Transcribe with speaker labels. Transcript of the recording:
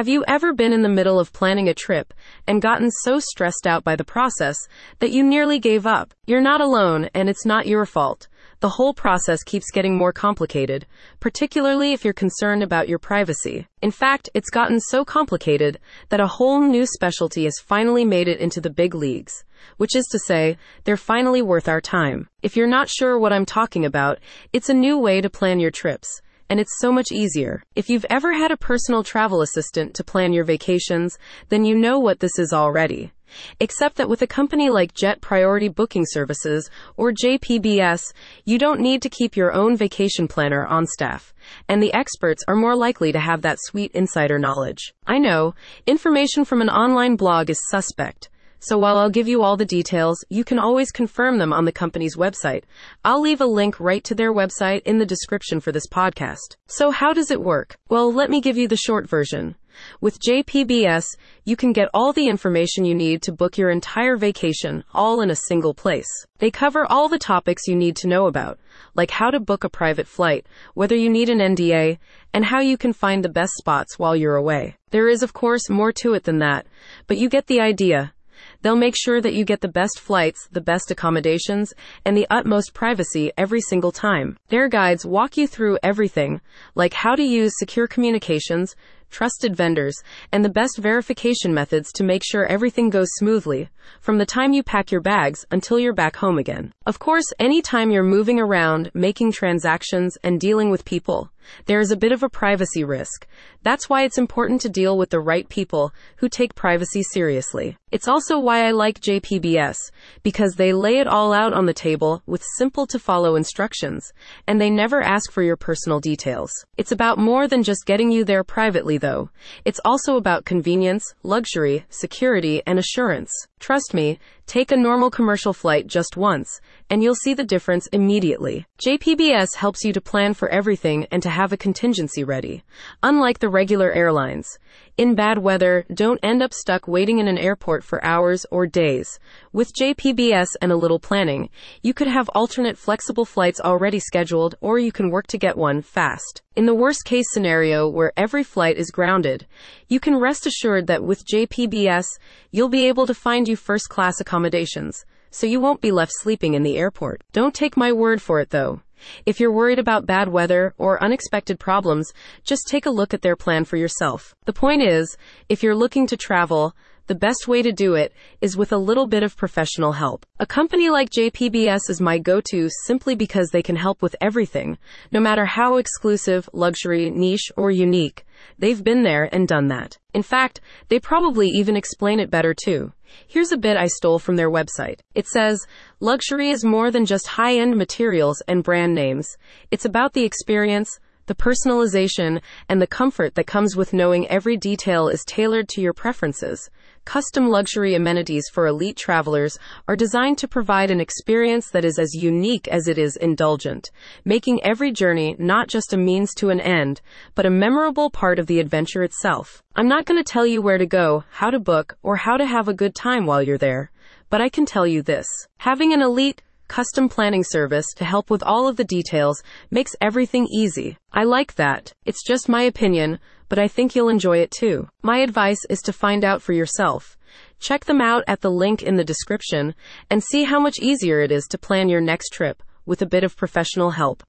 Speaker 1: Have you ever been in the middle of planning a trip and gotten so stressed out by the process that you nearly gave up? You're not alone, and it's not your fault. The whole process keeps getting more complicated, particularly if you're concerned about your privacy. In fact, it's gotten so complicated that a whole new specialty has finally made it into the big leagues. Which is to say, they're finally worth our time. If you're not sure what I'm talking about, it's a new way to plan your trips and it's so much easier. If you've ever had a personal travel assistant to plan your vacations, then you know what this is already. Except that with a company like Jet Priority Booking Services, or JPBS, you don't need to keep your own vacation planner on staff. And the experts are more likely to have that sweet insider knowledge. I know, information from an online blog is suspect. So while I'll give you all the details, you can always confirm them on the company's website. I'll leave a link right to their website in the description for this podcast. So how does it work? Well, let me give you the short version. With JPBS, you can get all the information you need to book your entire vacation all in a single place. They cover all the topics you need to know about, like how to book a private flight, whether you need an NDA, and how you can find the best spots while you're away. There is, of course, more to it than that, but you get the idea. They'll make sure that you get the best flights, the best accommodations, and the utmost privacy every single time. Their guides walk you through everything, like how to use secure communications, trusted vendors, and the best verification methods to make sure everything goes smoothly, from the time you pack your bags until you're back home again. Of course, anytime you're moving around, making transactions, and dealing with people, there is a bit of a privacy risk. That's why it's important to deal with the right people who take privacy seriously. It's also why I like JPBS, because they lay it all out on the table with simple to follow instructions, and they never ask for your personal details. It's about more than just getting you there privately though. It's also about convenience, luxury, security, and assurance. Trust me, take a normal commercial flight just once, and you'll see the difference immediately. JPBS helps you to plan for everything and to have a contingency ready. Unlike the regular airlines, in bad weather, don't end up stuck waiting in an airport for hours or days. With JPBS and a little planning, you could have alternate flexible flights already scheduled, or you can work to get one fast. In the worst case scenario where every flight is grounded, you can rest assured that with JPBS, you'll be able to find you first class accommodations, so you won't be left sleeping in the airport. Don't take my word for it though. If you're worried about bad weather or unexpected problems, just take a look at their plan for yourself. The point is, if you're looking to travel, the best way to do it is with a little bit of professional help. A company like JPBS is my go-to simply because they can help with everything, no matter how exclusive, luxury, niche, or unique. They've been there and done that. In fact, they probably even explain it better too. Here's a bit I stole from their website. It says, luxury is more than just high-end materials and brand names. It's about the experience, the personalization, and the comfort that comes with knowing every detail is tailored to your preferences. Custom luxury amenities for elite travelers are designed to provide an experience that is as unique as it is indulgent, making every journey not just a means to an end, but a memorable part of the adventure itself. I'm not going to tell you where to go, how to book, or how to have a good time while you're there, but I can tell you this. Having an elite, custom planning service to help with all of the details makes everything easy. I like that. It's just my opinion, but I think you'll enjoy it too. My advice is to find out for yourself. Check them out at the link in the description and see how much easier it is to plan your next trip with a bit of professional help.